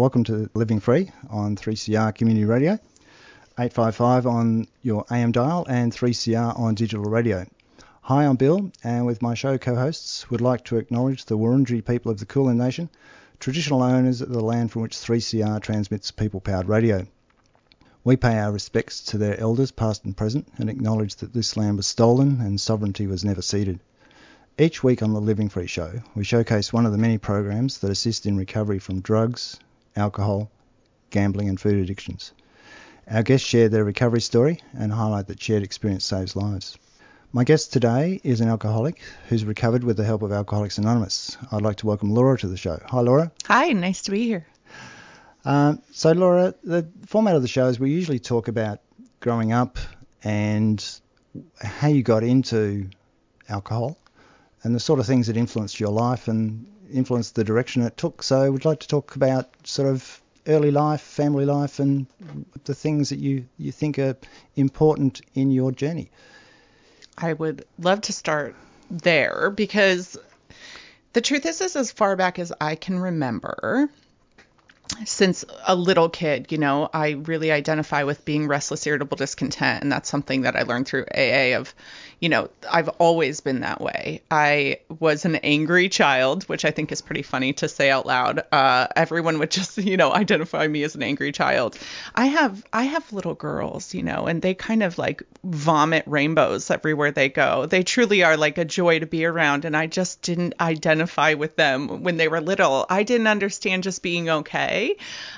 Welcome to Living Free on 3CR Community Radio, 855 on your AM dial and 3CR on digital radio. Hi, I'm Bill, and with my show co-hosts, would like to acknowledge the Wurundjeri people of the Kulin Nation, traditional owners of the land from which 3CR transmits people-powered radio. We pay our respects to their elders, past and present, and acknowledge that this land was stolen and sovereignty was never ceded. Each week on the Living Free Show, we showcase one of the many programs that assist in recovery from drugs, alcohol, gambling, and food addictions. Our guests share their recovery story and highlight that shared experience saves lives. My guest today is an alcoholic who's recovered with the help of Alcoholics Anonymous. I'd like to welcome Laura to the show. Hi, Laura. Hi, nice to be here. Um, so, Laura, the format of the show is we usually talk about growing up and how you got into alcohol and the sort of things that influenced your life and influenced the direction it took. So we'd like to talk about sort of early life, family life, and the things that you, you think are important in your journey. I would love to start there because the truth is, is as far back as I can remember, since a little kid, you know, I really identify with being restless, irritable, discontent. And that's something that I learned through AA of, you know, I've always been that way. I was an angry child, which I think is pretty funny to say out loud. Uh, everyone would just, you know, identify me as an angry child. I have, I have little girls, you know, and they kind of like vomit rainbows everywhere they go. They truly are like a joy to be around. And I just didn't identify with them when they were little. I didn't understand just being okay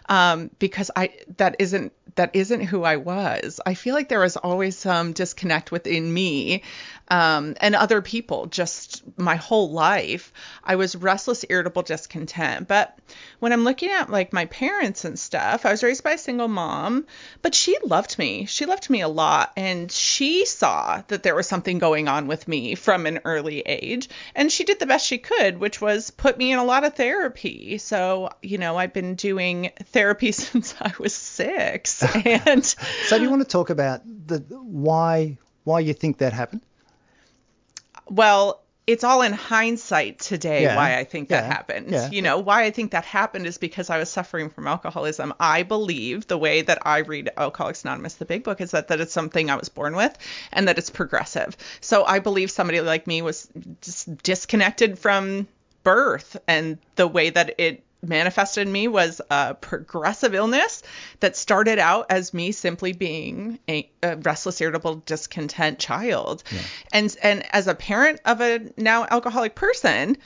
um, because I that isn't that isn't who I was. I feel like there was always some disconnect within me um, and other people just my whole life. I was restless, irritable, discontent. But when I'm looking at like my parents and stuff, I was raised by a single mom, but she loved me. She loved me a lot. And she saw that there was something going on with me from an early age. And she did the best she could, which was put me in a lot of therapy. So, you know, I've been doing therapy since I was six. And so do you want to talk about the why why you think that happened? well, it's all in hindsight today Yeah. why I think that happened. Yeah. You know, why I think that happened is because I was suffering from alcoholism. I believe the way that I read Alcoholics Anonymous, the big book, is that, that it's something I was born with and that it's progressive. So I believe somebody like me was just disconnected from birth and the way that it manifested in me was a progressive illness that started out as me simply being a, a restless irritable discontent child and and as a parent of a now alcoholic person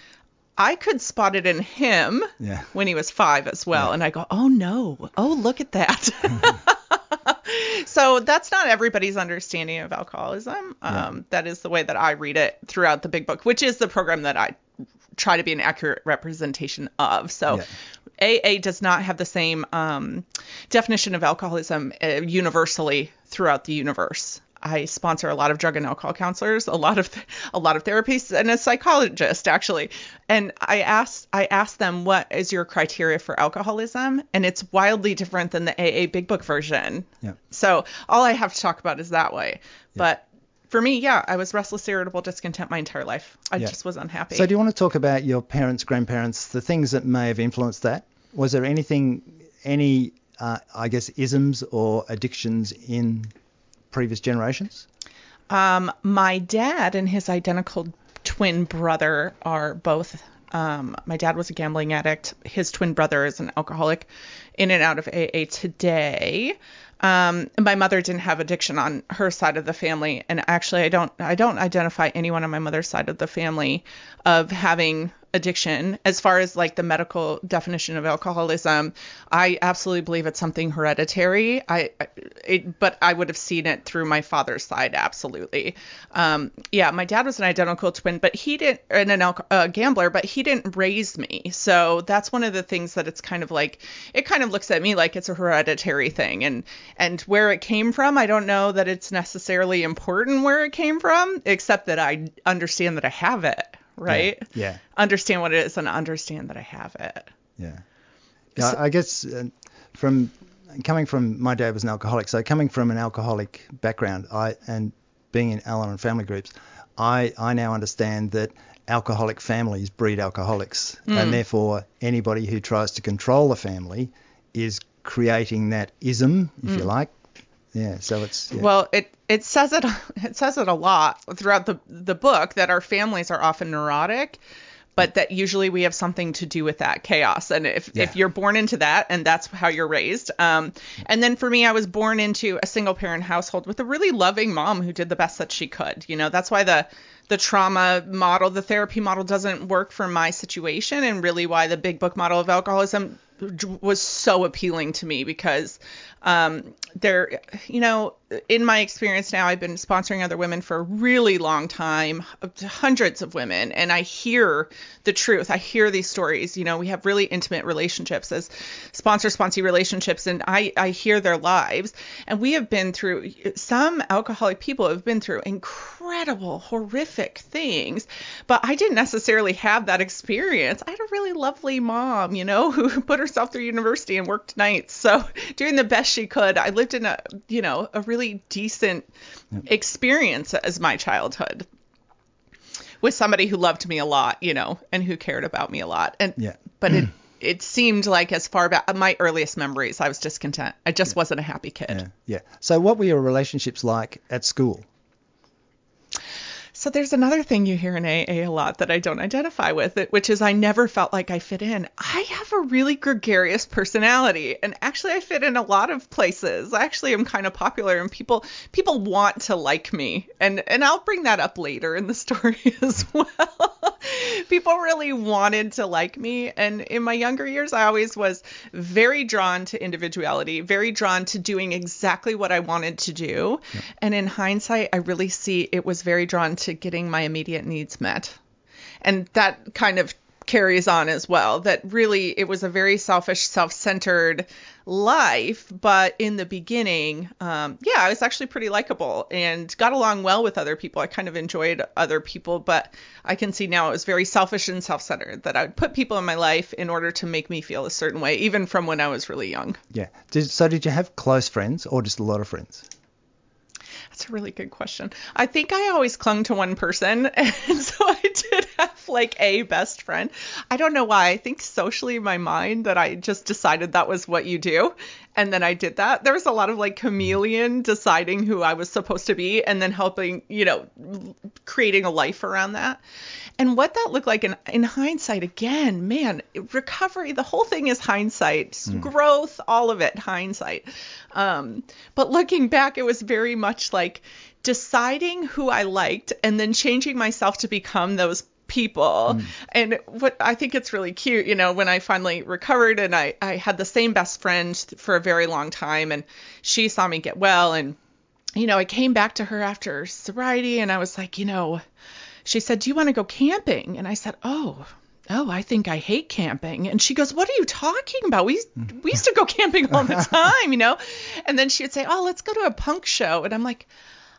I could spot it in him Yeah. when he was five as well. And I go, oh no, oh, look at that. so that's not everybody's understanding of alcoholism. Um, That is the way that I read it throughout the big book, which is the program that I try to be an accurate representation of. So AA does not have the same um, definition of alcoholism uh, universally throughout the universe. I sponsor a lot of drug and alcohol counselors, a lot of a lot of therapists, and a psychologist actually. And I asked I asked them what is your criteria for alcoholism, and it's wildly different than the AA Big Book version. Yeah. So all I have to talk about is that way. But for me, yeah, I was restless, irritable, discontent my entire life. I Yeah. just was unhappy. So do you want to talk about your parents, grandparents, the things that may have influenced that? Was there anything, any, uh, I guess, isms or addictions in previous generations? Um, my dad and his identical twin brother are both. Um, my dad was a gambling addict. His twin brother is an alcoholic, in and out of AA today. Um, my mother didn't have addiction on her side of the family, and actually, I don't I don't identify anyone on my mother's side of the family of having addiction. As far as like the medical definition of alcoholism, I absolutely believe it's something hereditary. I, it, but I would have seen it through my father's side, absolutely. Um, yeah, my dad was an identical twin, but he didn't, and an alco- uh, gambler, but he didn't raise me. So that's one of the things that it's kind of like, it kind of looks at me like it's a hereditary thing, and and where it came from, I don't know that it's necessarily important where it came from, except that I understand that I have it right? Yeah. yeah. Understand what it is and understand that I have it. Yeah. Yeah, so, I guess uh, from coming from my dad was an alcoholic, so coming from an alcoholic background, I and being in Al-Anon family groups, I I now understand that alcoholic families breed alcoholics, mm. and therefore anybody who tries to control the family is creating that ism, if mm. you like, yeah, so it's yeah. well, it it says it it says it a lot throughout the the book that our families are often neurotic, but that usually we have something to do with that chaos. And if yeah. if you're born into that and that's how you're raised, um, and then for me, I was born into a single parent household with a really loving mom who did the best that she could. You know, that's why the the trauma model, the therapy model doesn't work for my situation, and really why the big book model of alcoholism was so appealing to me because um, there, you know, in my experience now, I've been sponsoring other women for a really long time, hundreds of women, and I hear the truth. I hear these stories. You know, we have really intimate relationships as sponsor sponsee relationships, and I, I hear their lives. And we have been through, some alcoholic people have been through incredible, horrific things, but I didn't necessarily have that experience. I had a really lovely mom, you know, who put herself through university and worked nights. So doing the best she could. I lived in a, you know, a really decent yep. experience as my childhood with somebody who loved me a lot, you know, and who cared about me a lot. And yeah. but it it seemed like as far back my earliest memories, I was discontent. I just yeah. wasn't a happy kid. Yeah. yeah. So what were your relationships like at school? So there's another thing you hear in AA a lot that I don't identify with, which is I never felt like I fit in. I have a really gregarious personality, and actually I fit in a lot of places. I actually am kind of popular, and people people want to like me, and and I'll bring that up later in the story as well. people really wanted to like me, and in my younger years, I always was very drawn to individuality, very drawn to doing exactly what I wanted to do, yeah. and in hindsight, I really see it was very drawn to to getting my immediate needs met. And that kind of carries on as well that really it was a very selfish self-centered life but in the beginning um, yeah i was actually pretty likable and got along well with other people. I kind of enjoyed other people but i can see now it was very selfish and self-centered that i would put people in my life in order to make me feel a certain way even from when i was really young. Yeah. So did you have close friends or just a lot of friends that's a really good question. I think I always clung to one person, and so I did have like a best friend. I don't know why. I think socially in my mind that I just decided that was what you do, and then I did that. There was a lot of like chameleon deciding who I was supposed to be, and then helping, you know, creating a life around that. And what that looked like in, in hindsight, again, man, recovery, the whole thing is hindsight, mm. growth, all of it, hindsight. Um, but looking back, it was very much like deciding who I liked and then changing myself to become those people. Mm. And what I think it's really cute, you know, when I finally recovered and I, I had the same best friend for a very long time and she saw me get well and you know, I came back to her after sobriety and I was like, you know, she said, Do you want to go camping? And I said, Oh, oh, I think I hate camping. And she goes, what are you talking about? We, we used to go camping all the time, you know? And then she would say, oh, let's go to a punk show. And I'm like,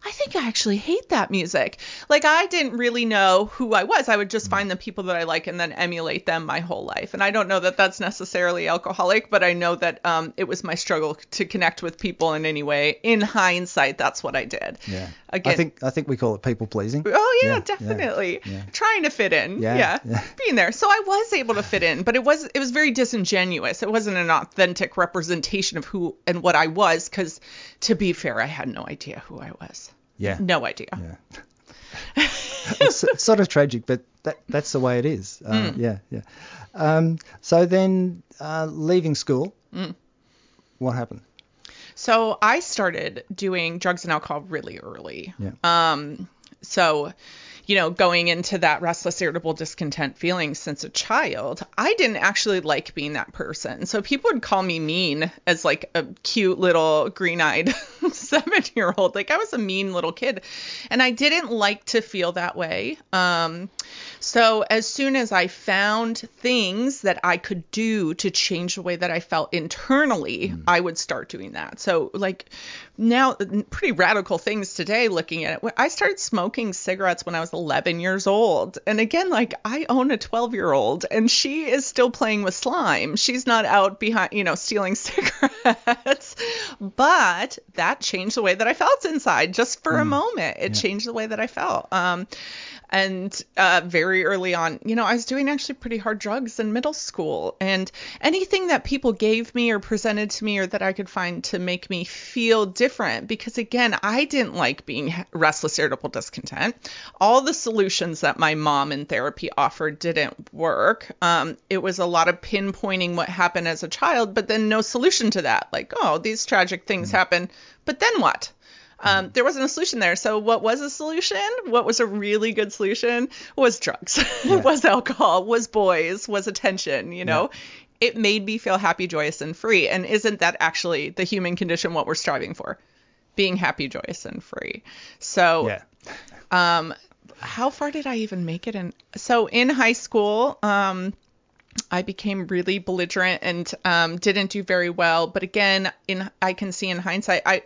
I think I actually hate that music. Like I didn't really know who I was. I would just find the people that I like and then emulate them my whole life. And I don't know that that's necessarily alcoholic, but I know that um, it was my struggle to connect with people in any way. In hindsight, that's what I did. Yeah. Again, I think I think we call it people pleasing. Oh yeah, yeah definitely. Yeah, yeah. Trying to fit in. Yeah, yeah. Being there. So I was able to fit in, but it was it was very disingenuous. It wasn't an authentic representation of who and what I was because to be fair, I had no idea who I was. Yeah. No idea. Yeah. it's, it's, sort of tragic, but that that's the way it is. Uh, mm. Yeah, yeah. Um, so then, uh, leaving school, mm. what happened? So I started doing drugs and alcohol really early. Yeah. Um, so you know, going into that restless, irritable, discontent feeling since a child, I didn't actually like being that person. So people would call me mean as like a cute little green eyed seven year old. Like I was a mean little kid. And I didn't like to feel that way. Um, so as soon as I found things that I could do to change the way that I felt internally, mm. I would start doing that. So like now pretty radical things today looking at it. I started smoking cigarettes when I was 11 years old. And again, like I own a 12 year old and she is still playing with slime. She's not out behind, you know, stealing cigarettes. but that changed the way that I felt inside just for mm. a moment. It yeah. changed the way that I felt. Um, and uh, very early on, you know, I was doing actually pretty hard drugs in middle school. And anything that people gave me or presented to me or that I could find to make me feel different, because again, I didn't like being restless, irritable, discontent. All the solutions that my mom in therapy offered didn't work. Um, it was a lot of pinpointing what happened as a child, but then no solution to that. Like, oh, these tragic things mm-hmm. happen, but then what? Um, there wasn't a solution there. So what was a solution? What was a really good solution? Was drugs, yeah. was alcohol, was boys, was attention. You know, yeah. it made me feel happy, joyous, and free. And isn't that actually the human condition? What we're striving for, being happy, joyous, and free. So, yeah. um, how far did I even make it? In so in high school, um, I became really belligerent and um, didn't do very well. But again, in I can see in hindsight, I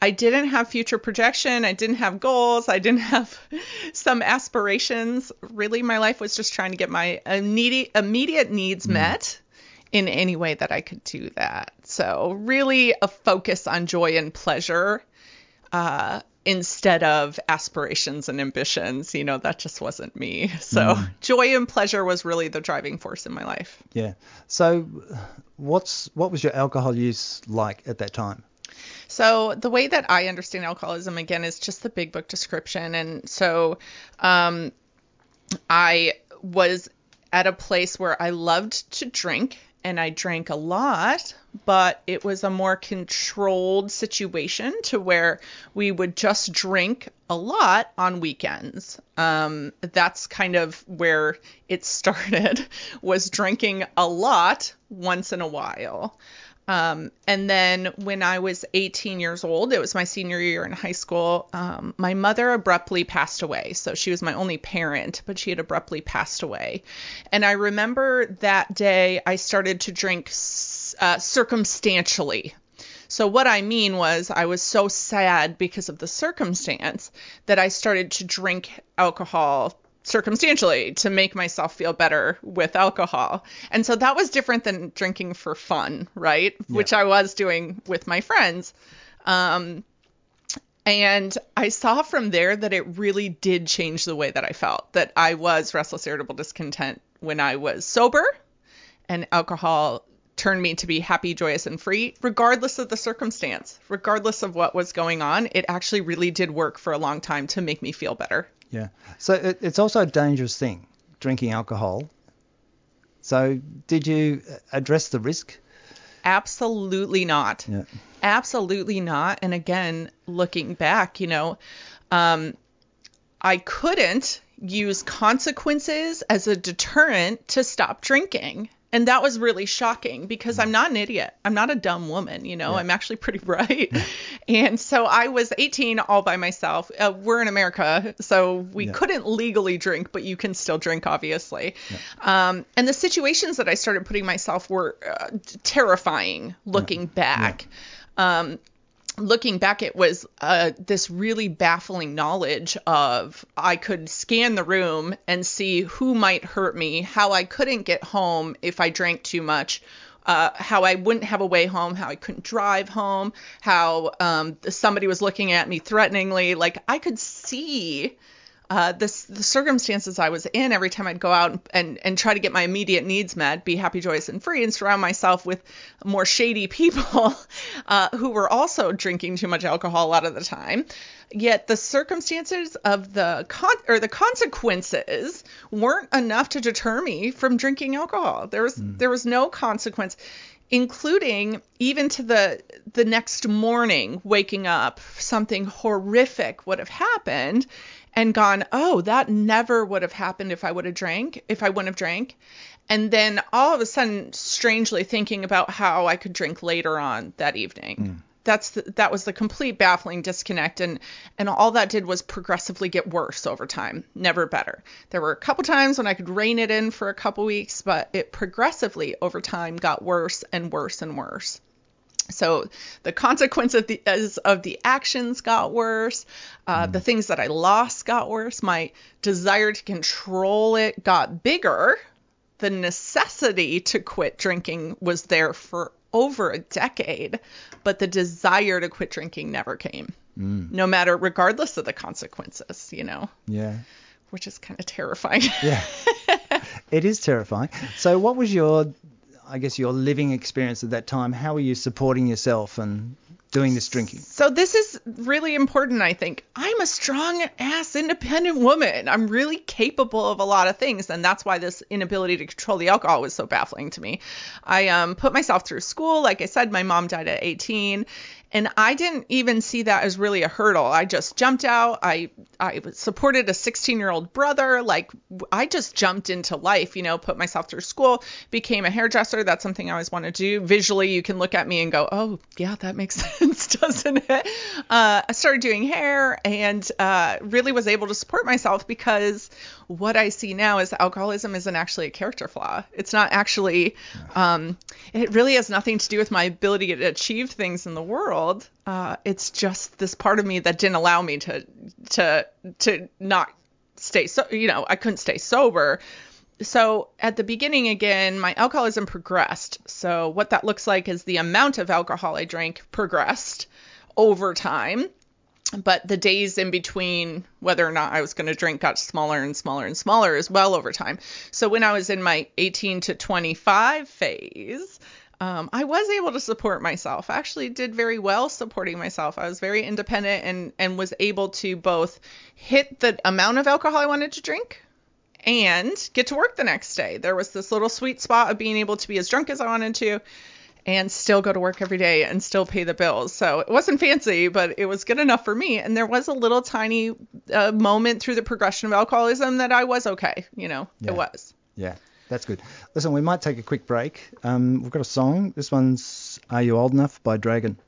I didn't have future projection. I didn't have goals. I didn't have some aspirations. Really, my life was just trying to get my immediate, immediate needs mm. met in any way that I could do that. So, really, a focus on joy and pleasure uh, instead of aspirations and ambitions. You know, that just wasn't me. So, mm. joy and pleasure was really the driving force in my life. Yeah. So, what's what was your alcohol use like at that time? So the way that I understand alcoholism again is just the big book description, and so um, I was at a place where I loved to drink and I drank a lot, but it was a more controlled situation to where we would just drink a lot on weekends. Um, that's kind of where it started was drinking a lot once in a while. Um, and then when I was 18 years old, it was my senior year in high school, um, my mother abruptly passed away. So she was my only parent, but she had abruptly passed away. And I remember that day I started to drink uh, circumstantially. So what I mean was I was so sad because of the circumstance that I started to drink alcohol circumstantially to make myself feel better with alcohol. And so that was different than drinking for fun, right? Yeah. Which I was doing with my friends. Um, and I saw from there that it really did change the way that I felt, that I was restless, irritable, discontent when I was sober, and alcohol turned me to be happy, joyous, and free, regardless of the circumstance, regardless of what was going on. It actually really did work for a long time to make me feel better. Yeah. So it, it's also a dangerous thing, drinking alcohol. So did you address the risk? Absolutely not. Yeah. Absolutely not. And again, looking back, you know, um, I couldn't use consequences as a deterrent to stop drinking and that was really shocking because I'm not an idiot. I'm not a dumb woman, you know. Yeah. I'm actually pretty bright. and so I was 18 all by myself. Uh, we're in America, so we yeah. couldn't legally drink, but you can still drink, obviously. Um, and the situations that I started putting myself were uh, terrifying looking back. Um, looking back, it was uh, this really baffling knowledge of I could scan the room and see who might hurt me, how I couldn't get home if I drank too much. Uh, how I wouldn't have a way home, how I couldn't drive home, how um, somebody was looking at me threateningly. Like I could see uh, this, the circumstances I was in every time I'd go out and, and, and try to get my immediate needs met, be happy, joyous, and free, and surround myself with more shady people uh, who were also drinking too much alcohol a lot of the time. Yet the circumstances of the con- or the consequences weren't enough to deter me from drinking alcohol. There was mm. there was no consequence including even to the the next morning waking up something horrific would have happened and gone, oh, that never would have happened if I would have drank, if I wouldn't have drank. And then all of a sudden, strangely thinking about how I could drink later on that evening. Mm. That's the, that was the complete baffling disconnect, and and all that did was progressively get worse over time, never better. There were a couple times when I could rein it in for a couple weeks, but it progressively over time got worse and worse and worse. So the consequence of the as of the actions got worse. Uh, The things that I lost got worse. My desire to control it got bigger. The necessity to quit drinking was there for over a decade, but the desire to quit drinking never came. No matter, regardless of the consequences, you know, Yeah. which is kind of terrifying. Yeah. it is terrifying. So, what was your, I guess, your living experience at that time? How were you supporting yourself and doing this drinking? So this is really important, I think. I'm a strong ass independent woman. I'm really capable of a lot of things, and that's why this inability to control the alcohol was so baffling to me. I um, put myself through school. Like I said, my mom died at 18, and I didn't even see that as really a hurdle. I just jumped out. I I supported a 16 year old brother. Like I just jumped into life. You know, put myself through school, became a hairdresser. That's something I always want to do. Visually, you can look at me and go, oh yeah, that makes sense, doesn't it? Uh, I started doing hair and uh, really was able to support myself because what I see now is alcoholism isn't actually a character flaw. It's not actually. Um, it really has nothing to do with my ability to achieve things in the world. Uh, it's just this part of me that didn't allow me to to to not stay so you know I couldn't stay sober. So at the beginning again, my alcoholism progressed. So what that looks like is the amount of alcohol I drank progressed over time but the days in between whether or not I was going to drink got smaller and smaller and smaller as well over time. So when I was in my 18 to 25 phase, um, I was able to support myself. I actually did very well supporting myself. I was very independent and and was able to both hit the amount of alcohol I wanted to drink and get to work the next day. There was this little sweet spot of being able to be as drunk as I wanted to and still go to work every day and still pay the bills. So it wasn't fancy, but it was good enough for me. And there was a little tiny uh, moment through the progression of alcoholism that I was okay. You know, Yeah. it was. Yeah, that's good. Listen, we might take a quick break. Um, we've got a song. This one's Are You Old Enough by Dragon.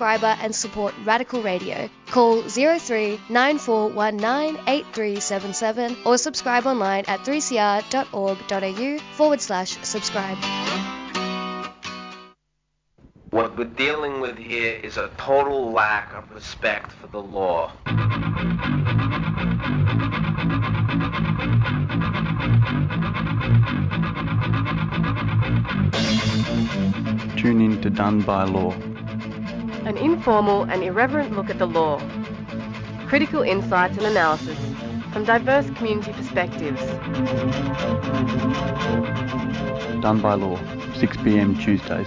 Subscriber and support Radical Radio. Call 03 9419 8377 or subscribe online at 3cr.org.au forward slash subscribe. What we're dealing with here is a total lack of respect for the law. Tune in to Done by Law. An informal and irreverent look at the law. Critical insights and analysis from diverse community perspectives. Done by Law, 6 pm Tuesdays.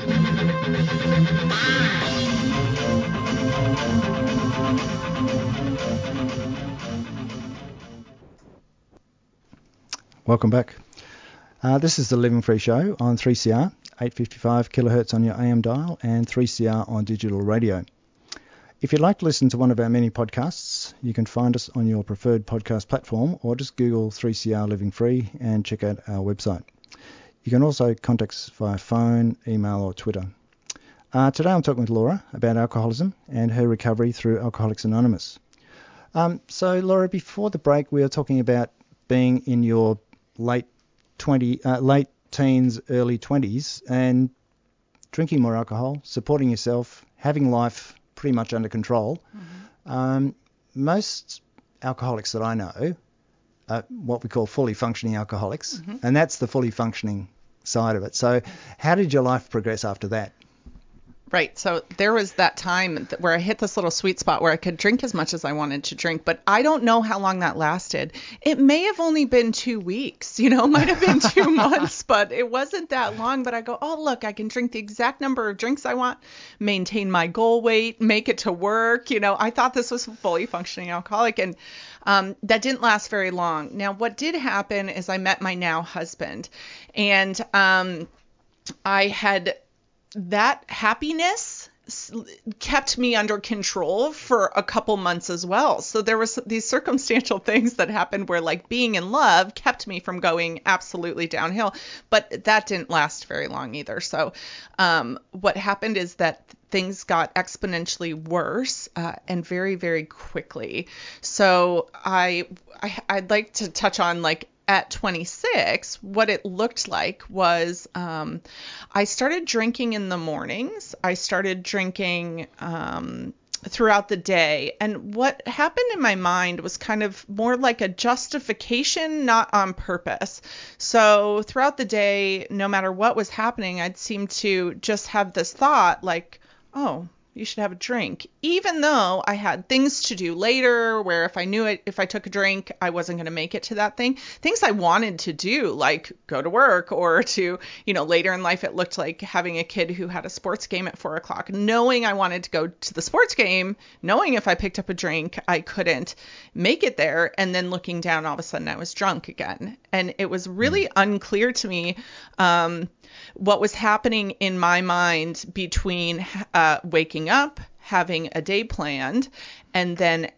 Welcome back. Uh, this is the Living Free Show on 3CR, 855 kilohertz on your AM dial, and 3CR on digital radio. If you'd like to listen to one of our many podcasts, you can find us on your preferred podcast platform or just Google 3CR Living Free and check out our website. You can also contact us via phone, email, or Twitter. Uh, today I'm talking with Laura about alcoholism and her recovery through Alcoholics Anonymous. Um, so, Laura, before the break, we were talking about being in your late 20, uh, late teens, early 20s, and drinking more alcohol, supporting yourself, having life pretty much under control. Um, most alcoholics that I know are what we call fully functioning alcoholics, and that's the fully functioning side of it. So, how did your life progress after that? Right. So there was that time where I hit this little sweet spot where I could drink as much as I wanted to drink, but I don't know how long that lasted. It may have only been two weeks, you know, might have been two months, but it wasn't that long. But I go, oh, look, I can drink the exact number of drinks I want, maintain my goal weight, make it to work. You know, I thought this was fully functioning alcoholic. And um, that didn't last very long. Now, what did happen is I met my now husband, and um, I had that happiness kept me under control for a couple months as well. So there was these circumstantial things that happened where like being in love kept me from going absolutely downhill, but that didn't last very long either. So um, what happened is that things got exponentially worse uh, and very very quickly. So I, I I'd like to touch on like at 26, what it looked like was um, I started drinking in the mornings. I started drinking um, throughout the day. And what happened in my mind was kind of more like a justification, not on purpose. So throughout the day, no matter what was happening, I'd seem to just have this thought like, oh, you should have a drink. Even though I had things to do later where if I knew it, if I took a drink, I wasn't going to make it to that thing. Things I wanted to do, like go to work or to, you know, later in life, it looked like having a kid who had a sports game at four o'clock, knowing I wanted to go to the sports game, knowing if I picked up a drink, I couldn't make it there. And then looking down, all of a sudden I was drunk again. And it was really unclear to me. Um, what was happening in my mind between uh, waking up, having a day planned, and then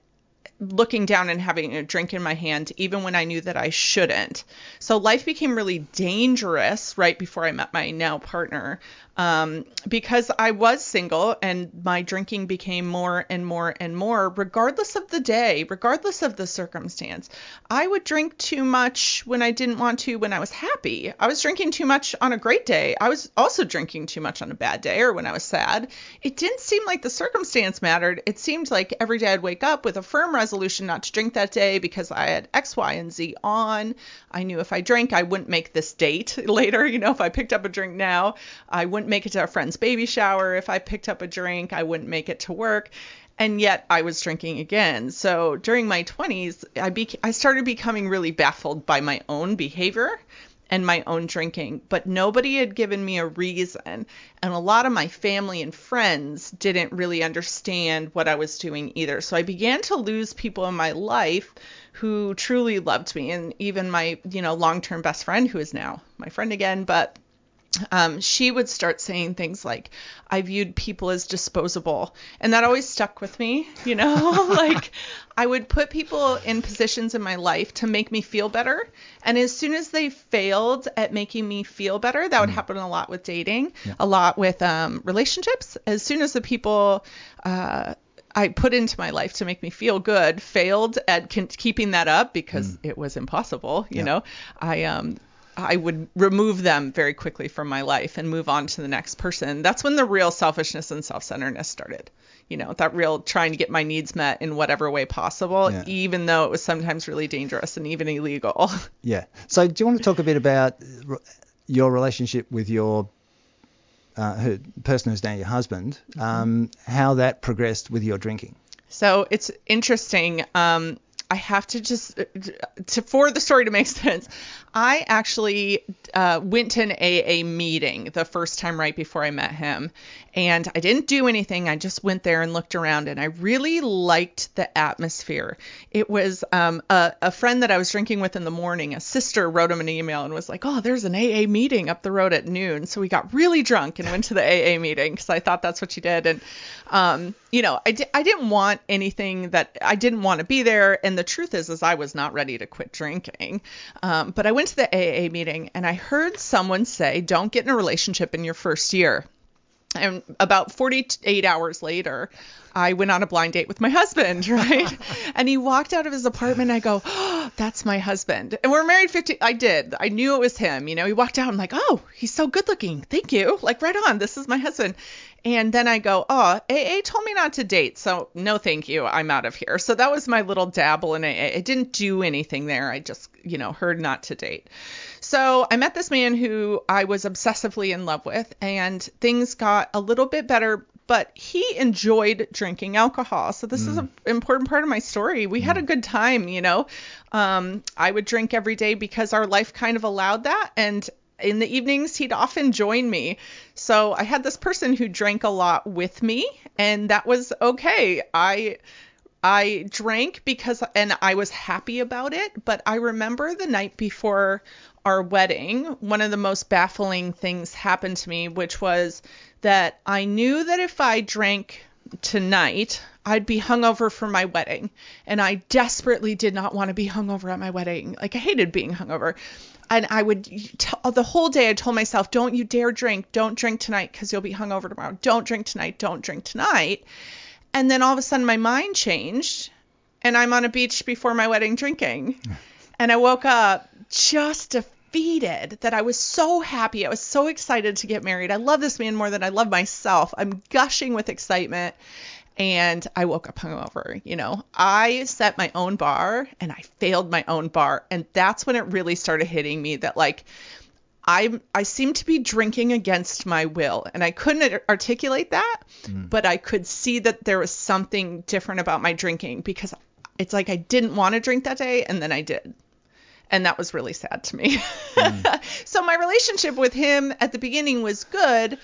looking down and having a drink in my hand, even when I knew that I shouldn't. So life became really dangerous right before I met my now partner um, because I was single and my drinking became more and more and more, regardless of the day, regardless of the circumstance. I would drink too much when I didn't want to when I was happy. I was drinking too much on a great day. I was also drinking too much on a bad day or when I was sad. It didn't seem like the circumstance mattered. It seemed like every day I'd wake up with a firm resolution not to drink that day because I had X, Y, and Z on. I knew if I drank, I wouldn't make this date later. You know, if I picked up a drink now, I wouldn't make it to a friend's baby shower. If I picked up a drink, I wouldn't make it to work. And yet I was drinking again. So during my 20s, I, bec- I started becoming really baffled by my own behavior and my own drinking, but nobody had given me a reason. And a lot of my family and friends didn't really understand what I was doing either. So I began to lose people in my life who truly loved me and even my, you know, long-term best friend who is now my friend again, but um, she would start saying things like, I viewed people as disposable. And that always stuck with me, you know? like, I would put people in positions in my life to make me feel better. And as soon as they failed at making me feel better, that would happen a lot with dating, a lot with um, relationships. As soon as the people, uh, I put into my life to make me feel good failed at keeping that up because it was impossible, you Yeah. know. I um I would remove them very quickly from my life and move on to the next person. That's when the real selfishness and self-centeredness started. You know, that real trying to get my needs met in whatever way possible, Yeah. even though it was sometimes really dangerous and even illegal. Yeah. So do you want to talk a bit about your relationship with your uh, person who's now your husband? Um, how that progressed with your drinking? So it's interesting. Um, I have to just to for the story to make sense. I actually uh, went to an AA meeting the first time right before I met him, and I didn't do anything. I just went there and looked around, and I really liked the atmosphere. It was um, a, a friend that I was drinking with in the morning. A sister wrote him an email and was like, "Oh, there's an AA meeting up the road at noon." So we got really drunk and went to the AA meeting because I thought that's what you did, and um, you know, I, di- I didn't want anything that I didn't want to be there. And the truth is, is I was not ready to quit drinking. Um, but I went to the AA meeting and I heard someone say, don't get in a relationship in your first year. And about 48 hours later, I went on a blind date with my husband, right? and he walked out of his apartment. And I go, oh, that's my husband. And we're married 50. I did. I knew it was him. You know, he walked out. I'm like, oh, he's so good looking. Thank you. Like, right on. This is my husband. And then I go, oh, AA told me not to date. So no, thank you. I'm out of here. So that was my little dabble in AA. I didn't do anything there. I just, you know, heard not to date. So I met this man who I was obsessively in love with, and things got a little bit better. But he enjoyed drinking alcohol. So this is an important part of my story. We had a good time, you know. Um, I would drink every day because our life kind of allowed that. And in the evenings, he'd often join me. So I had this person who drank a lot with me, and that was okay. I I drank because and I was happy about it, but I remember the night before our wedding, one of the most baffling things happened to me, which was that I knew that if I drank tonight, I'd be hungover for my wedding, and I desperately did not want to be hungover at my wedding. Like I hated being hungover. And I would tell the whole day I told myself, don't you dare drink. Don't drink tonight because you'll be hungover tomorrow. Don't drink tonight. Don't drink tonight. And then all of a sudden my mind changed and I'm on a beach before my wedding drinking. And I woke up just defeated that I was so happy. I was so excited to get married. I love this man more than I love myself. I'm gushing with excitement. And I woke up hungover. You know, I set my own bar and I failed my own bar. And that's when it really started hitting me that, like, I I seem to be drinking against my will, and I couldn't articulate that, hmm. but I could see that there was something different about my drinking because it's like I didn't want to drink that day, and then I did, and that was really sad to me. Hmm. so my relationship with him at the beginning was good.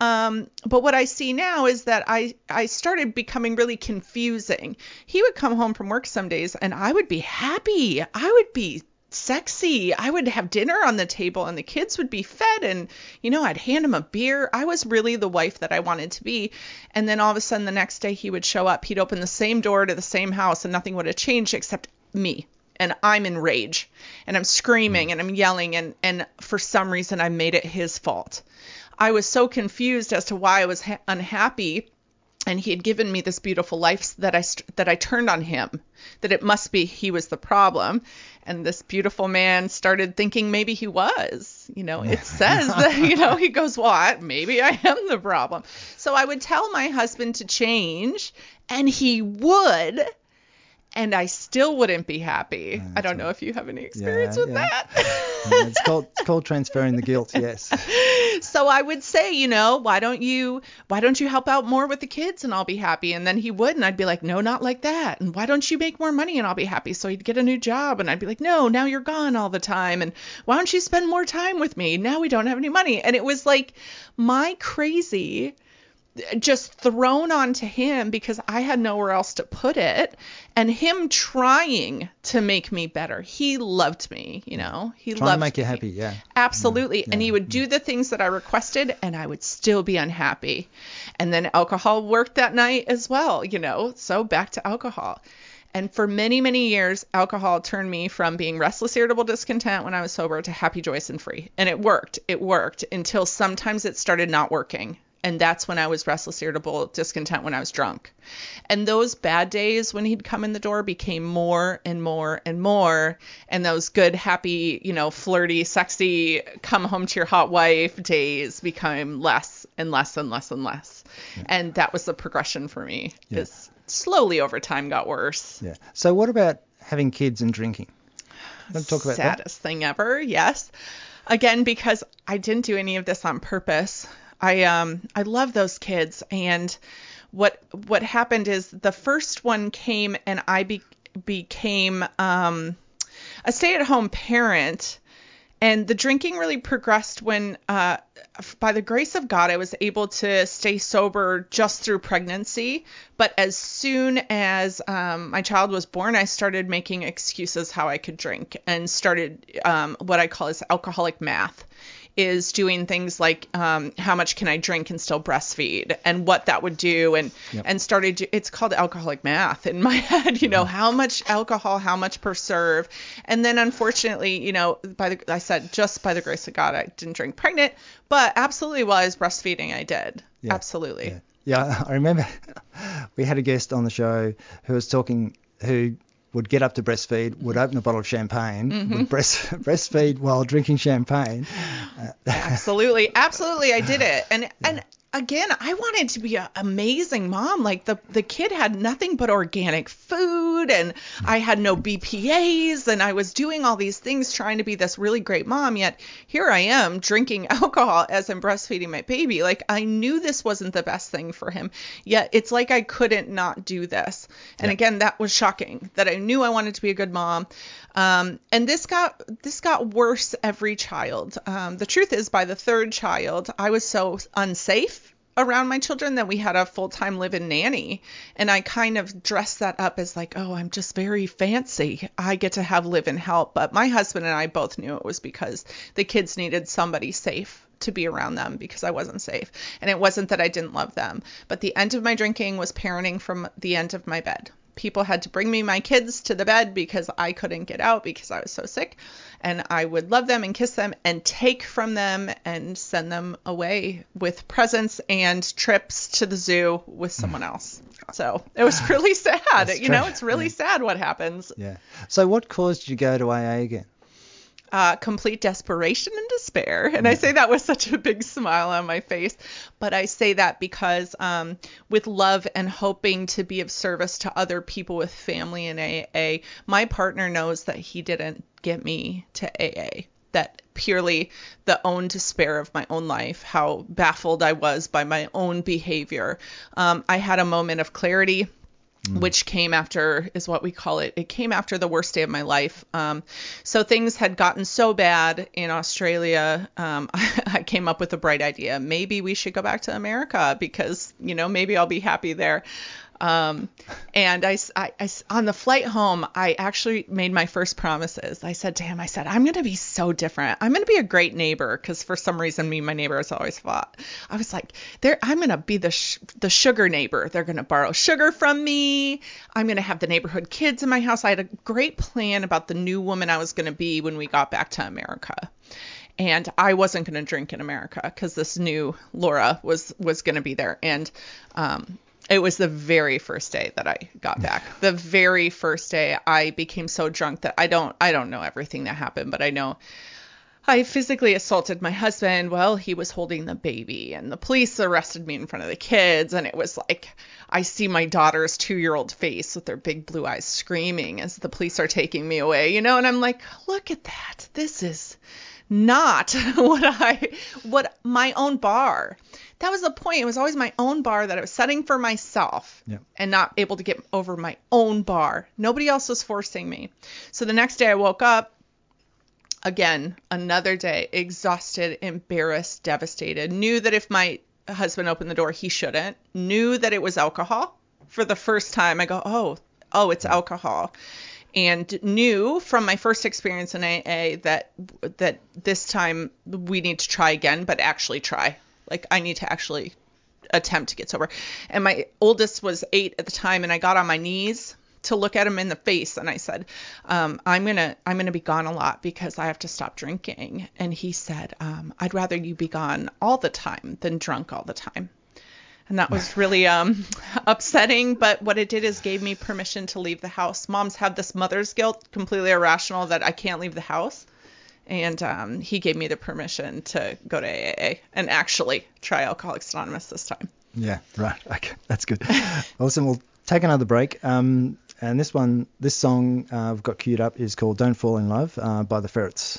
Um, but what I see now is that I, I started becoming really confusing. He would come home from work some days and I would be happy. I would be sexy. I would have dinner on the table and the kids would be fed and you know I'd hand him a beer. I was really the wife that I wanted to be. And then all of a sudden the next day he would show up. He'd open the same door to the same house and nothing would have changed except me. And I'm in rage and I'm screaming and I'm yelling and and for some reason I made it his fault. I was so confused as to why I was ha- unhappy and he had given me this beautiful life that I st- that I turned on him that it must be he was the problem. And this beautiful man started thinking maybe he was you know it says that you know he goes what? Maybe I am the problem. So I would tell my husband to change and he would and I still wouldn't be happy. I don't know if you have any experience Yeah, with yeah. that. Yeah, it's called it's called transferring the guilt. Yes. so I would say, you know, why don't you why don't you help out more with the kids and I'll be happy? And then he would and I'd be like, no, not like that. And why don't you make more money and I'll be happy? So he'd get a new job and I'd be like, no, now you're gone all the time. And why don't you spend more time with me? Now we don't have any money. And it was like my crazy just thrown onto him because I had nowhere else to put it and him trying to make me better. He loved me, you know. He Trying to loved make you me. happy, yeah. Absolutely. Mm-hmm. And he would do the things that I requested and I would still be unhappy. And then alcohol worked that night as well, you know. So back to alcohol. And for many, many years, alcohol turned me from being restless, irritable, discontent when I was sober to happy, joyous, and free. And it worked. It worked until sometimes it started not working. And that's when I was restless, irritable, discontent when I was drunk. And those bad days when he'd come in the door became more and more and more. And those good, happy, you know, flirty, sexy, come home to your hot wife days became less and less and less and less. And that was the progression for me. Yeah. Is slowly over time got worse. Yeah. So what about having kids and drinking? Let's talk about that. saddest thing ever. Yes. Again, because I didn't do any of this on purpose. I um I love those kids. And what what happened is the first one came and I be, became um a stay-at-home parent. And the drinking really progressed when uh by the grace of God I was able to stay sober just through pregnancy. But as soon as um, my child was born I started making excuses how I could drink and started um, what I call as alcoholic math is doing things like um, how much can I drink and still breastfeed and what that would do and and started to- it's called alcoholic math in my head you know how much alcohol how much per serve. And then unfortunately you know by the I said just by the grace of God I didn't drink pregnant but absolutely while I was breastfeeding I did. Yeah. absolutely. Yeah. Yeah, I remember we had a guest on the show who was talking who would get up to breastfeed, would open a bottle of champagne, Mm-hmm. would breast, breastfeed while drinking champagne. absolutely. Absolutely i did it. And and again i wanted to be an amazing mom. Like the the kid had nothing but organic food and i had no bpas and i was doing all these things trying to be this really great mom yet here i am drinking alcohol as i'm breastfeeding my baby. Like i knew this wasn't the best thing for him yet it's like i couldn't not do this. And Yeah. again that was shocking that i knew i wanted to be a good mom um, and this got this got worse every child. Um, the truth is, by the third child, I was so unsafe around my children that we had a full-time live-in nanny, and I kind of dressed that up as like, oh, I'm just very fancy. I get to have live-in help. But my husband and I both knew it was because the kids needed somebody safe to be around them because I wasn't safe. And it wasn't that I didn't love them, but the end of my drinking was parenting from the end of my bed people had to bring me my kids to the bed because I couldn't get out because I was so sick. And I would love them and kiss them and take from them and send them away with presents and trips to the zoo with mm. someone else. So it was really sad. That's you know, it's really sad what happens. Yeah. So what caused you to go to AA again? Uh, complete desperation and despair. And I say that with such a big smile on my face, but I say that because um, with love and hoping to be of service to other people with family in AA, my partner knows that he didn't get me to AA. That purely the own despair of my own life, how baffled I was by my own behavior. Um, I had a moment of clarity which came after is what we call it. It came after the worst day of my life. Um, so things had gotten so bad in Australia. Um, I came up with a bright idea. Maybe we should go back to America because you know maybe I'll be happy there. Um, and I, I- I on the flight home, I actually made my first promises. I said to him, I said, I'm going to be so different. I'm going to be a great neighbor because for some reason, me and my neighbors always fought. I was like, there, I'm going to be the, sh- the sugar neighbor. They're going to borrow sugar from me. I'm going to have the neighborhood kids in my house. I had a great plan about the new woman I was going to be when we got back to America and I wasn't going to drink in America because this new Laura was was going to be there, and um, it was the very first day that I got back. The very first day, I became so drunk that I don't I don't know everything that happened, but I know. I physically assaulted my husband while he was holding the baby, and the police arrested me in front of the kids. And it was like, I see my daughter's two year old face with their big blue eyes screaming as the police are taking me away, you know? And I'm like, look at that. This is not what I what my own bar. That was the point. It was always my own bar that I was setting for myself Yeah. and not able to get over my own bar. Nobody else was forcing me. So the next day I woke up again, another day, exhausted, embarrassed, devastated. Knew that if my husband opened the door, he shouldn't. Knew that it was alcohol for the first time. I go, oh, oh, it's alcohol. And knew from my first experience in AA that that this time we need to try again, but actually try. Like I need to actually attempt to get sober. And my oldest was eight at the time, and I got on my knees to look at him in the face, and I said, um, "I'm gonna I'm gonna be gone a lot because I have to stop drinking." And he said, um, "I'd rather you be gone all the time than drunk all the time." And that was really um, upsetting, but what it did is gave me permission to leave the house. Moms have this mother's guilt, completely irrational, that I can't leave the house and um, he gave me the permission to go to AA and actually try Alcoholics Anonymous this time. Yeah, right. Okay, that's good. awesome. We'll take another break. Um, and this one, this song uh, I've got queued up is called "Don't Fall in Love" uh, by the Ferrets.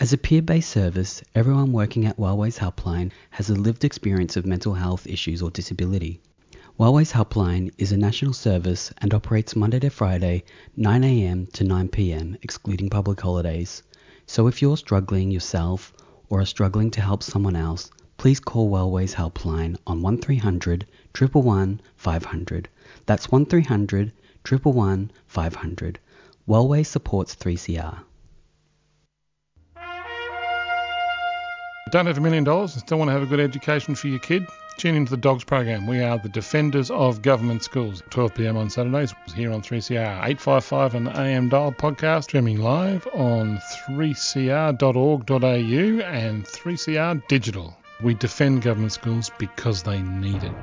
As a peer based service, everyone working at Wellways Helpline has a lived experience of mental health issues or disability. Wellways Helpline is a national service and operates Monday to Friday, 9am to 9pm, excluding public holidays. So if you're struggling yourself or are struggling to help someone else, please call Wellways Helpline on 1300 111 500. That's 1300 111 500. Wellways supports 3CR. Don't have a million dollars and still want to have a good education for your kid? Tune into the Dogs program. We are the defenders of government schools. 12 p.m. on Saturdays here on 3CR 855 and AM dial podcast, streaming live on 3cr.org.au and 3CR Digital. We defend government schools because they need it.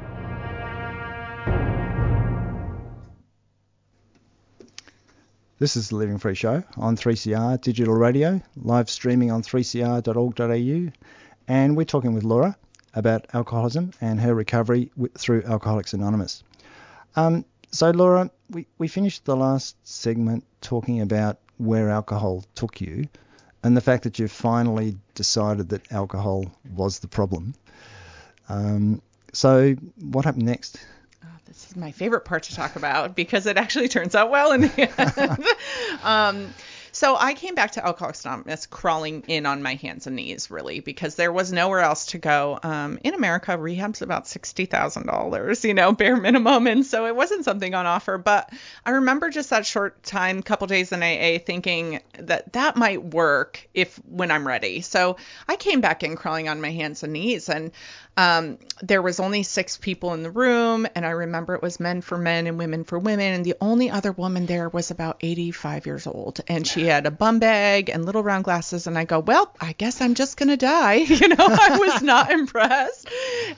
This is the Living Free Show on 3CR Digital Radio, live streaming on 3cr.org.au, and we're talking with Laura about alcoholism and her recovery through Alcoholics Anonymous. Um, so, Laura, we, we finished the last segment talking about where alcohol took you and the fact that you finally decided that alcohol was the problem. Um, so, what happened next? This is my favorite part to talk about because it actually turns out well in the end. um, so I came back to Alcoholics Anonymous crawling in on my hands and knees, really, because there was nowhere else to go. Um, in America, rehab's about sixty thousand dollars, you know, bare minimum, and so it wasn't something on offer. But I remember just that short time, couple days in AA, thinking that that might work if when I'm ready. So I came back in crawling on my hands and knees, and um, there was only six people in the room, and I remember it was men for men and women for women, and the only other woman there was about 85 years old, and she had a bum bag and little round glasses, and I go, well, I guess I'm just gonna die, you know, I was not impressed,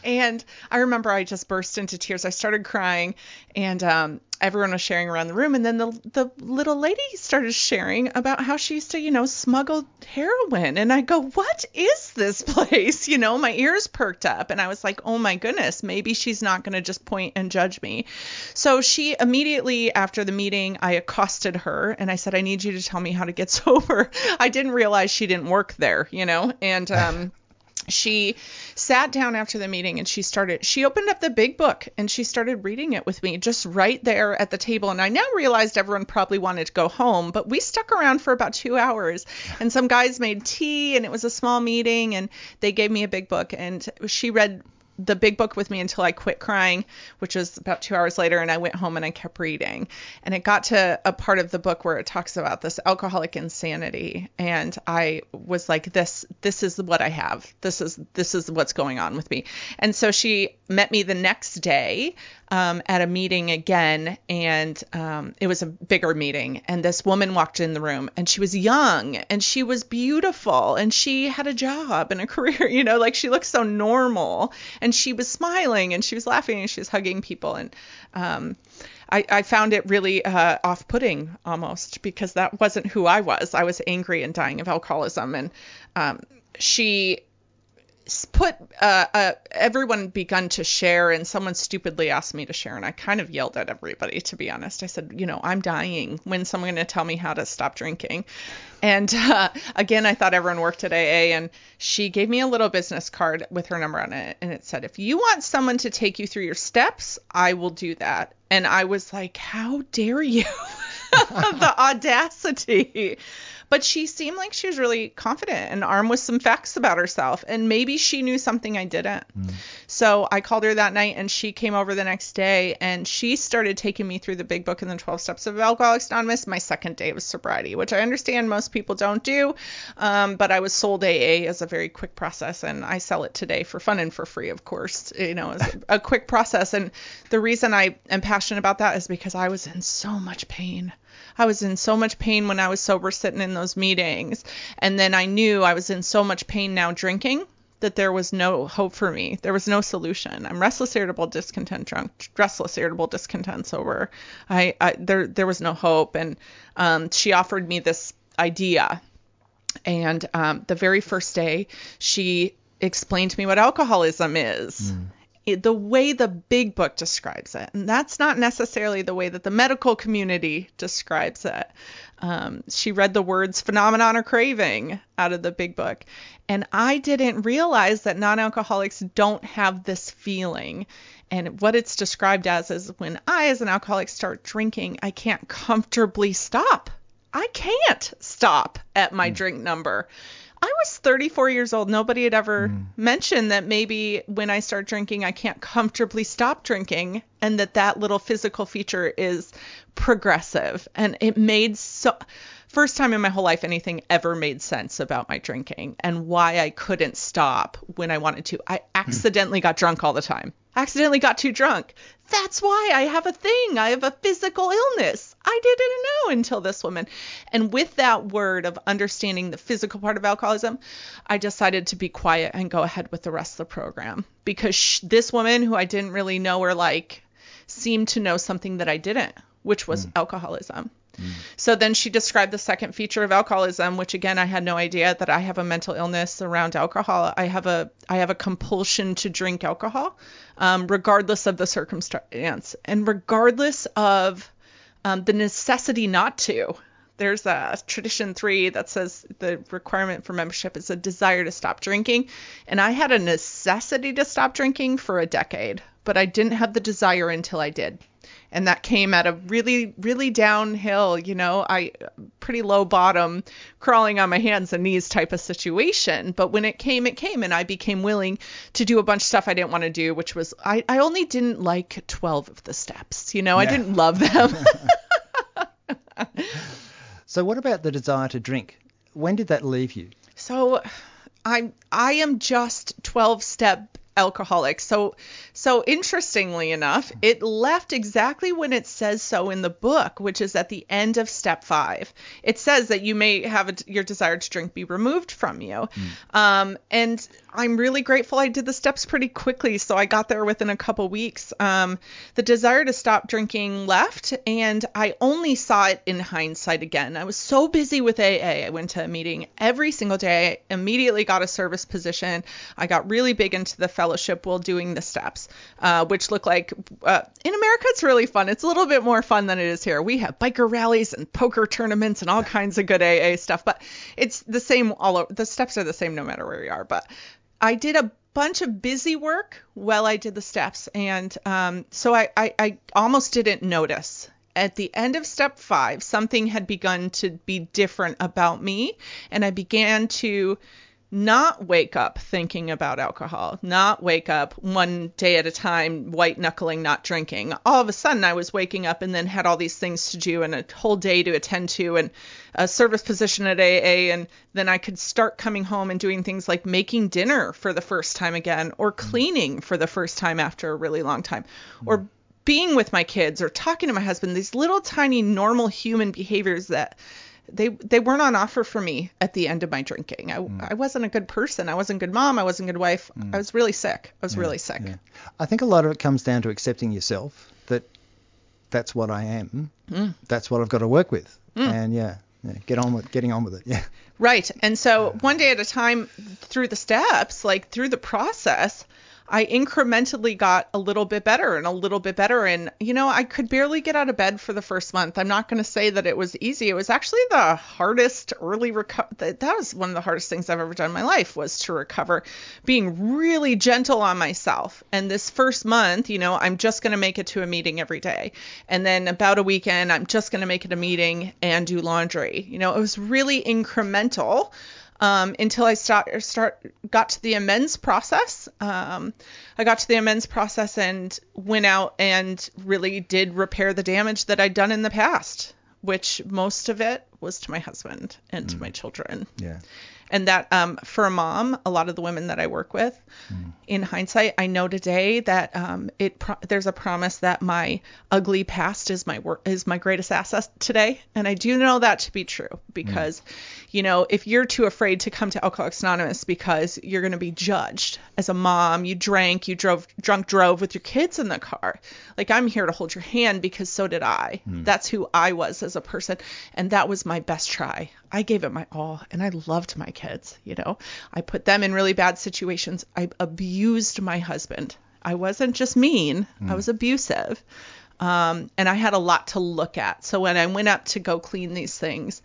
and I remember I just burst into tears, I started crying, and um, everyone was sharing around the room and then the the little lady started sharing about how she used to you know smuggle heroin. And i go what is this place? You know my ears perked up and i was like oh my goodness maybe she's not going to just point and judge me. So she immediately after the meeting i accosted her and i said i need you to tell me how to get sober. I didn't realize she didn't work there you know? And um she sat down after the meeting and she started she opened up the big book and she started reading it with me just right there at the table. And i now realized everyone probably wanted to go home but we stuck around for about two hours and some guys made tea and it was a small meeting and they gave me a big book and she read the big book with me until I quit crying, which was about two hours later, and I went home and I kept reading. And it got to a part of the book where it talks about this alcoholic insanity, and I was like, "This, this is what I have. This is this is what's going on with me." And so she met me the next day um, at a meeting again, and um, it was a bigger meeting. And this woman walked in the room, and she was young, and she was beautiful, and she had a job and a career. You know, like she looked so normal, and she was smiling, and she was laughing, and she was hugging people, and um, I, I found it really uh, off-putting almost because that wasn't who I was. I was angry and dying of alcoholism, and um, she put uh, uh, everyone begun to share and someone stupidly asked me to share and i kind of yelled at everybody to be honest. I said you know i'm dying when someone going to tell me how to stop drinking. And uh, again i thought everyone worked at aa and she gave me a little business card with her number on it and it said if you want someone to take you through your steps i will do that. And i was like how dare you? The audacity but she seemed like she was really confident and armed with some facts about herself. And maybe she knew something i didn't. So i called her that night and she came over the next day and she started taking me through the big book and the 12 steps of alcoholics anonymous. My second day of sobriety which i understand most people don't do. Um, but i was sold aa as a very quick process and i sell it today for fun and for free of course you know as a, a quick process. And the reason i am passionate about that is because i was in so much pain I was in so much pain when I was sober sitting in those meetings. And then I knew I was in so much pain now drinking that there was no hope for me. There was no solution. I'm restless, irritable, discontent, drunk, restless, irritable, discontent, sober. I, I there there was no hope. And um, she offered me this idea. And um, the very first day, she explained to me what alcoholism is it- the way the big book describes it. And that's not necessarily the way that the medical community describes it. Um, she read the words phenomenon or craving out of the big book. And I didn't realize that non alcoholics don't have this feeling. And what it's described as is when I, as an alcoholic, start drinking, I can't comfortably stop. I can't stop at my drink number. I was 34 years old. Nobody had ever hmm. mentioned that maybe when I start drinking, I can't comfortably stop drinking, and that that little physical feature is progressive. And it made so first time in my whole life anything ever made sense about my drinking and why I couldn't stop when I wanted to. I hmm. accidentally got drunk all the time. Accidentally got too drunk. That's why I have a thing. I have a physical illness. I didn't know until this woman. And with that word of understanding the physical part of alcoholism, I decided to be quiet and go ahead with the rest of the program because sh- this woman who I didn't really know or like seemed to know something that I didn't, which was hmm. alcoholism. So then she described the second feature of alcoholism, which again I had no idea that I have a mental illness around alcohol. I have a I have a compulsion to drink alcohol, um, regardless of the circumstance and regardless of um, the necessity not to. There's a tradition three that says the requirement for membership is a desire to stop drinking, and I had a necessity to stop drinking for a decade, but I didn't have the desire until I did and that came at a really really downhill you know i pretty low bottom crawling on my hands and knees type of situation but when it came it came and i became willing to do a bunch of stuff i didn't want to do which was i, I only didn't like 12 of the steps you know i didn't love them So what about the desire to drink? When did that leave you? So I'm I am just 12 step alcoholic. So so interestingly enough, it left exactly when it says so in the book, which is at the end of step 5. It says that you may have a, your desire to drink be removed from you. Um and I'm really grateful I did the steps pretty quickly, so I got there within a couple weeks. Um, the desire to stop drinking left, and I only saw it in hindsight again. I was so busy with AA. I went to a meeting every single day, I immediately got a service position. I got really big into the fellowship while doing the steps, uh, which look like uh, in America, it's really fun. It's a little bit more fun than it is here. We have biker rallies and poker tournaments and all kinds of good AA stuff, but it's the same all over. The steps are the same no matter where you are, but I did a bunch of busy work while I did the steps, and um, so I, I, I almost didn't notice. At the end of step five, something had begun to be different about me, and I began to not wake up thinking about alcohol, not wake up one day at a time, white knuckling, not drinking. All of a sudden, I was waking up and then had all these things to do and a whole day to attend to and a service position at AA. And then I could start coming home and doing things like making dinner for the first time again or mm. cleaning for the first time after a really long time mm. or being with my kids or talking to my husband, these little tiny normal human behaviors that they they weren't on offer for me at the end of my drinking. I, I wasn't a good person. I wasn't a good mom. I wasn't a good wife. I was really sick. I was really sick. Yeah. I think a lot of it comes down to accepting yourself that that's what I am. Mm. That's what I've got to work with. Mm. And yeah, yeah, get on with getting on with it. Yeah. Right. And so one day at a time through the steps, like through the process, I incrementally got a little bit better and a little bit better. And, you know, I could barely get out of bed for the first month. I'm not going to say that it was easy. It was actually the hardest early recover. That that was one of the hardest things I've ever done in my life was to recover, being really gentle on myself. And this first month, you know, I'm just going to make it to a meeting every day. And then about a weekend, I'm just going to make it a meeting and do laundry. You know, it was really incremental um, until I start start got to the amends process. Um, I got to the amends process and went out and really did repair the damage that I'd done in the past, which most of it was to my husband and to my children. Yeah. And that um, for a mom, a lot of the women that I work with, in hindsight, I know today that um, it pro- there's a promise that my ugly past is my work is my greatest asset today, and I do know that to be true because, you know, if you're too afraid to come to Alcoholics Anonymous because you're going to be judged as a mom, you drank, you drove drunk drove with your kids in the car, like I'm here to hold your hand because so did I. That's who I was as a person, and that was my best try. I gave it my all, and I loved my kids. You know, I put them in really bad situations. I abused my husband. I wasn't just mean, I was abusive. Um, and I had a lot to look at. So when I went up to go clean these things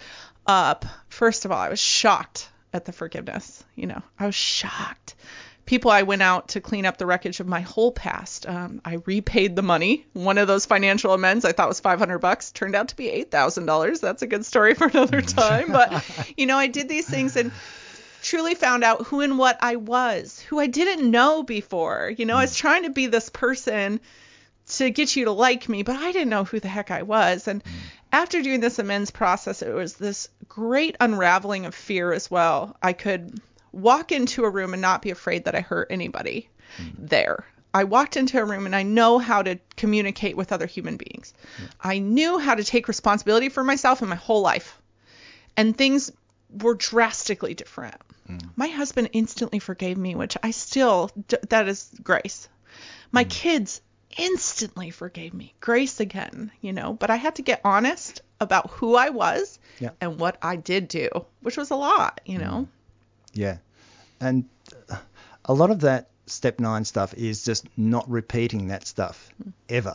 up, first of all, I was shocked at the forgiveness. You know, I was shocked. People, I went out to clean up the wreckage of my whole past. Um, I repaid the money. One of those financial amends I thought was 500 bucks turned out to be $8,000. That's a good story for another mm. time. But, you know, I did these things and truly found out who and what I was, who I didn't know before. You know, I was mm. trying to be this person to get you to like me, but I didn't know who the heck I was. And mm. after doing this amends process, it was this great unraveling of fear as well. I could walk into a room and not be afraid that I hurt anybody mm-hmm. there. I walked into a room and I know how to communicate with other human beings. I knew how to take responsibility for myself and my whole life. And things were drastically different. Mm. My husband instantly forgave me, which I still, that is grace. My mm. kids instantly forgave me. Grace again, you know, but I had to get honest about who I was Yeah. and what I did do, which was a lot, you mm. know. Yeah. And a lot of that step nine stuff is just not repeating that stuff ever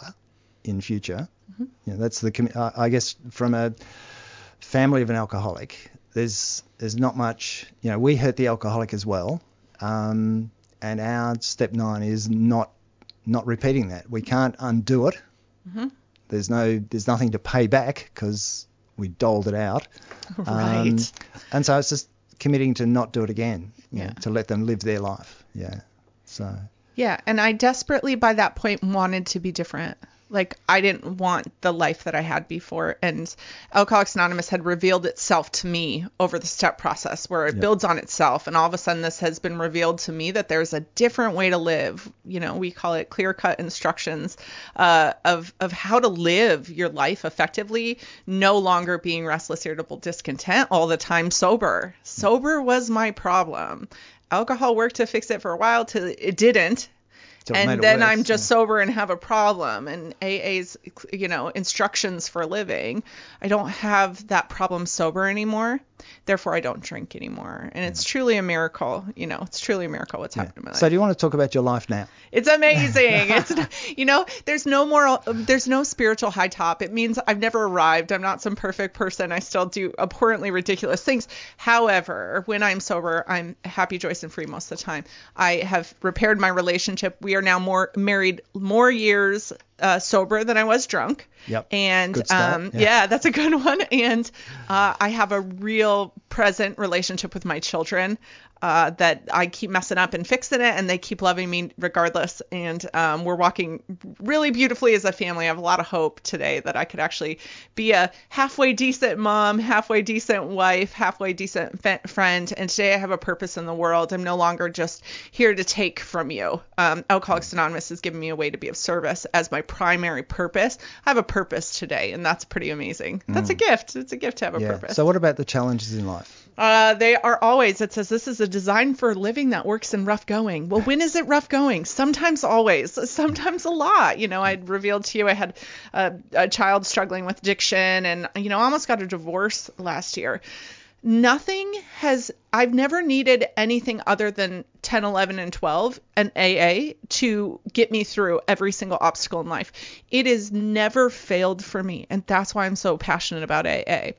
in future. You know, that's the, I guess, from a family of an alcoholic, there's there's not much. You know, we hurt the alcoholic as well, um, and our step nine is not not repeating that. We can't undo it. Mhm. There's no there's nothing to pay back because we doled it out. Right. Um, and so it's just committing to not do it again. you know, to let them live their life. Yeah. So. Yeah, and I desperately by that point wanted to be different. Like I didn't want the life that I had before and Alcoholics Anonymous had revealed itself to me over the step process where it Yep. builds on itself and all of a sudden this has been revealed to me that there's a different way to live. You know, we call it clear-cut instructions uh, of of how to live your life effectively, no longer being restless, irritable, discontent all the time sober. Sober was my problem. Alcohol worked to fix it for a while till it didn't Till it made and then I'm just yeah. sober and have a problem. And AA's, you know, instructions for living, I don't have that problem sober anymore. Therefore, I don't drink anymore. And it's truly a miracle. You know, it's truly a miracle what's happened in my life. So do you want to talk about your life now? It's amazing. it's you know, there's no more there's no spiritual high top. It means I've never arrived. I'm not some perfect person. I still do abhorrently ridiculous things. However, when I'm sober, I'm happy, joyous, and free most of the time. I have repaired my relationship. We are now more married more years uh, sober than I was drunk. Yep. And um, yeah. yeah. that's a good one. And uh, I have a real present relationship with my children uh, that I keep messing up and fixing it, and they keep loving me regardless. And um, we're walking really beautifully as a family. I have a lot of hope today that I could actually be a halfway decent mom, halfway decent wife, halfway decent fe- friend. And today I have a purpose in the world. I'm no longer just here to take from you. Um, Alcoholics Anonymous has given me a way to be of service as my primary purpose. I have a purpose today, and that's pretty amazing. That's a gift. It's a gift to have a Mm. yeah. purpose. So what about the challenges in life? Uh, they are always. It says this is a design for living that works in rough going. Well, when is it rough going? Sometimes, always. Sometimes a lot. You know, I'd revealed to you I had a, a child struggling with addiction, and you know, almost got a divorce last year. Nothing has. I've never needed anything other than 10, 11, and 12 and AA to get me through every single obstacle in life. It has never failed for me, and that's why I'm so passionate about AA.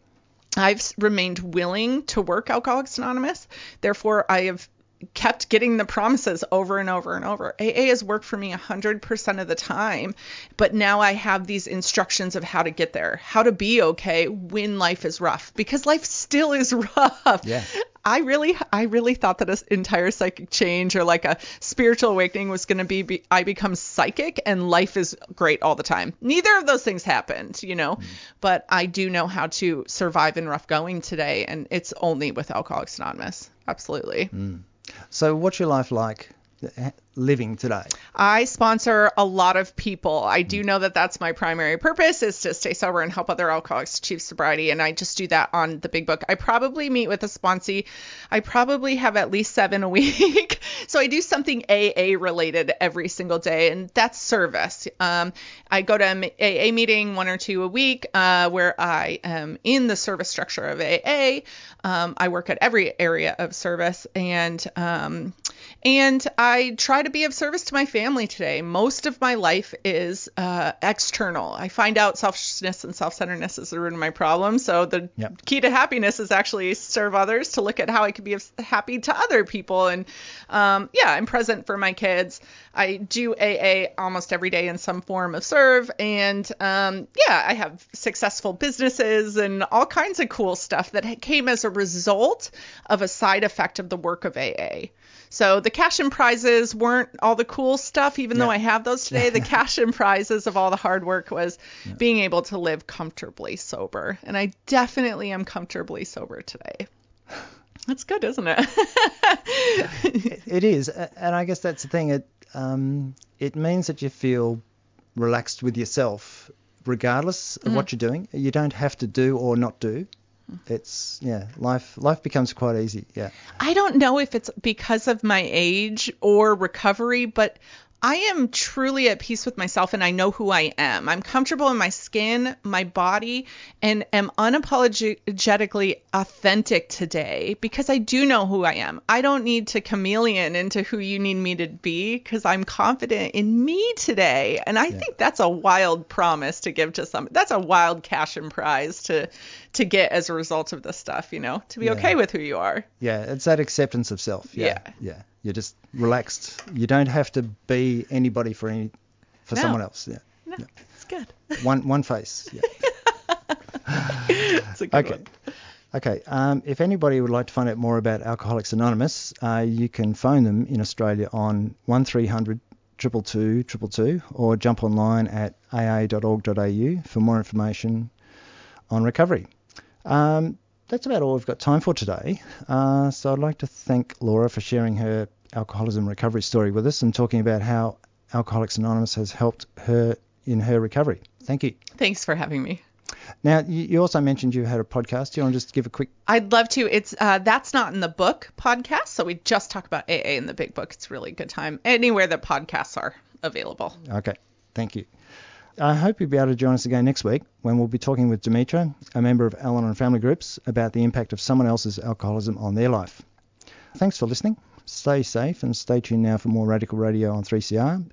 I've remained willing to work Alcoholics Anonymous. Therefore, I have kept getting the promises over and over and over. AA has worked for me 100% of the time, but now I have these instructions of how to get there, how to be okay when life is rough, because life still is rough. Yeah. I really, I really thought that an entire psychic change or like a spiritual awakening was going to be, be, I become psychic and life is great all the time. Neither of those things happened, you know, mm. but I do know how to survive in rough going today, and it's only with Alcoholics Anonymous. Absolutely. Mm. So what's your life like living today? I sponsor a lot of people. I do know that that's my primary purpose is to stay sober and help other alcoholics achieve sobriety, and I just do that on the big book. I probably meet with a sponsee. I probably have at least seven a week, so I do something AA related every single day, and that's service. Um, I go to an AA meeting one or two a week uh, where I am in the service structure of AA. Um, I work at every area of service, and um, and I try to be of service to my family today. Most of my life is uh, external. I find out selfishness and self-centeredness is the root of my problem. So the Yep. key to happiness is actually serve others, to look at how I could be of- happy to other people. And um, yeah, I'm present for my kids. I do AA almost every day in some form of serve, and um, yeah, I have successful businesses and all kinds of cool stuff that came as a result of a side effect of the work of AA. So the cash and prizes weren't all the cool stuff, even though I have those today. The cash and prizes of all the hard work was being able to live comfortably sober. And I definitely am comfortably sober today. That's good, isn't it? It, it is, and I guess that's the thing. It um, it means that you feel relaxed with yourself, regardless of what you're doing. You don't have to do or not do. It's yeah, life life becomes quite easy. Yeah. I don't know if it's because of my age or recovery, but I am truly at peace with myself and I know who I am. I'm comfortable in my skin, my body, and am unapologetically authentic today because I do know who I am. I don't need to chameleon into who you need me to be because I'm confident in me today. And I think that's a wild promise to give to some. That's a wild cash and prize to to get as a result of this stuff, you know, to be Yeah. okay with who you are. Yeah, it's that acceptance of self. Yeah. Yeah. You're just relaxed. You don't have to be anybody for any for No. someone else. Yeah. No, it's good. One one face. Yeah. It's a good Okay. one. Okay. Um, if anybody would like to find out more about Alcoholics Anonymous, uh, you can phone them in Australia on 1300 222 222 or jump online at aa.org.au for more information on recovery. Um, that's about all we've got time for today. Uh, so I'd like to thank Laura for sharing her alcoholism recovery story with us and talking about how Alcoholics Anonymous has helped her in her recovery. Thank you. Thanks for having me. Now, you, also mentioned you had a podcast. Do you want to just give a quick I'd love to. It's uh, that's not in the book podcast, so we just talk about AA in the big book. It's a really good time anywhere that podcasts are available. Okay, thank you. I hope you'll be able to join us again next week when we'll be talking with Demetra, a member of Al Anon Family Groups, about the impact of someone else's alcoholism on their life. Thanks for listening. Stay safe and stay tuned now for more Radical Radio on 3CR.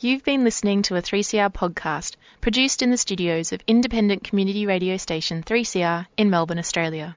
You've been listening to a 3CR podcast produced in the studios of independent community radio station 3CR in Melbourne, Australia.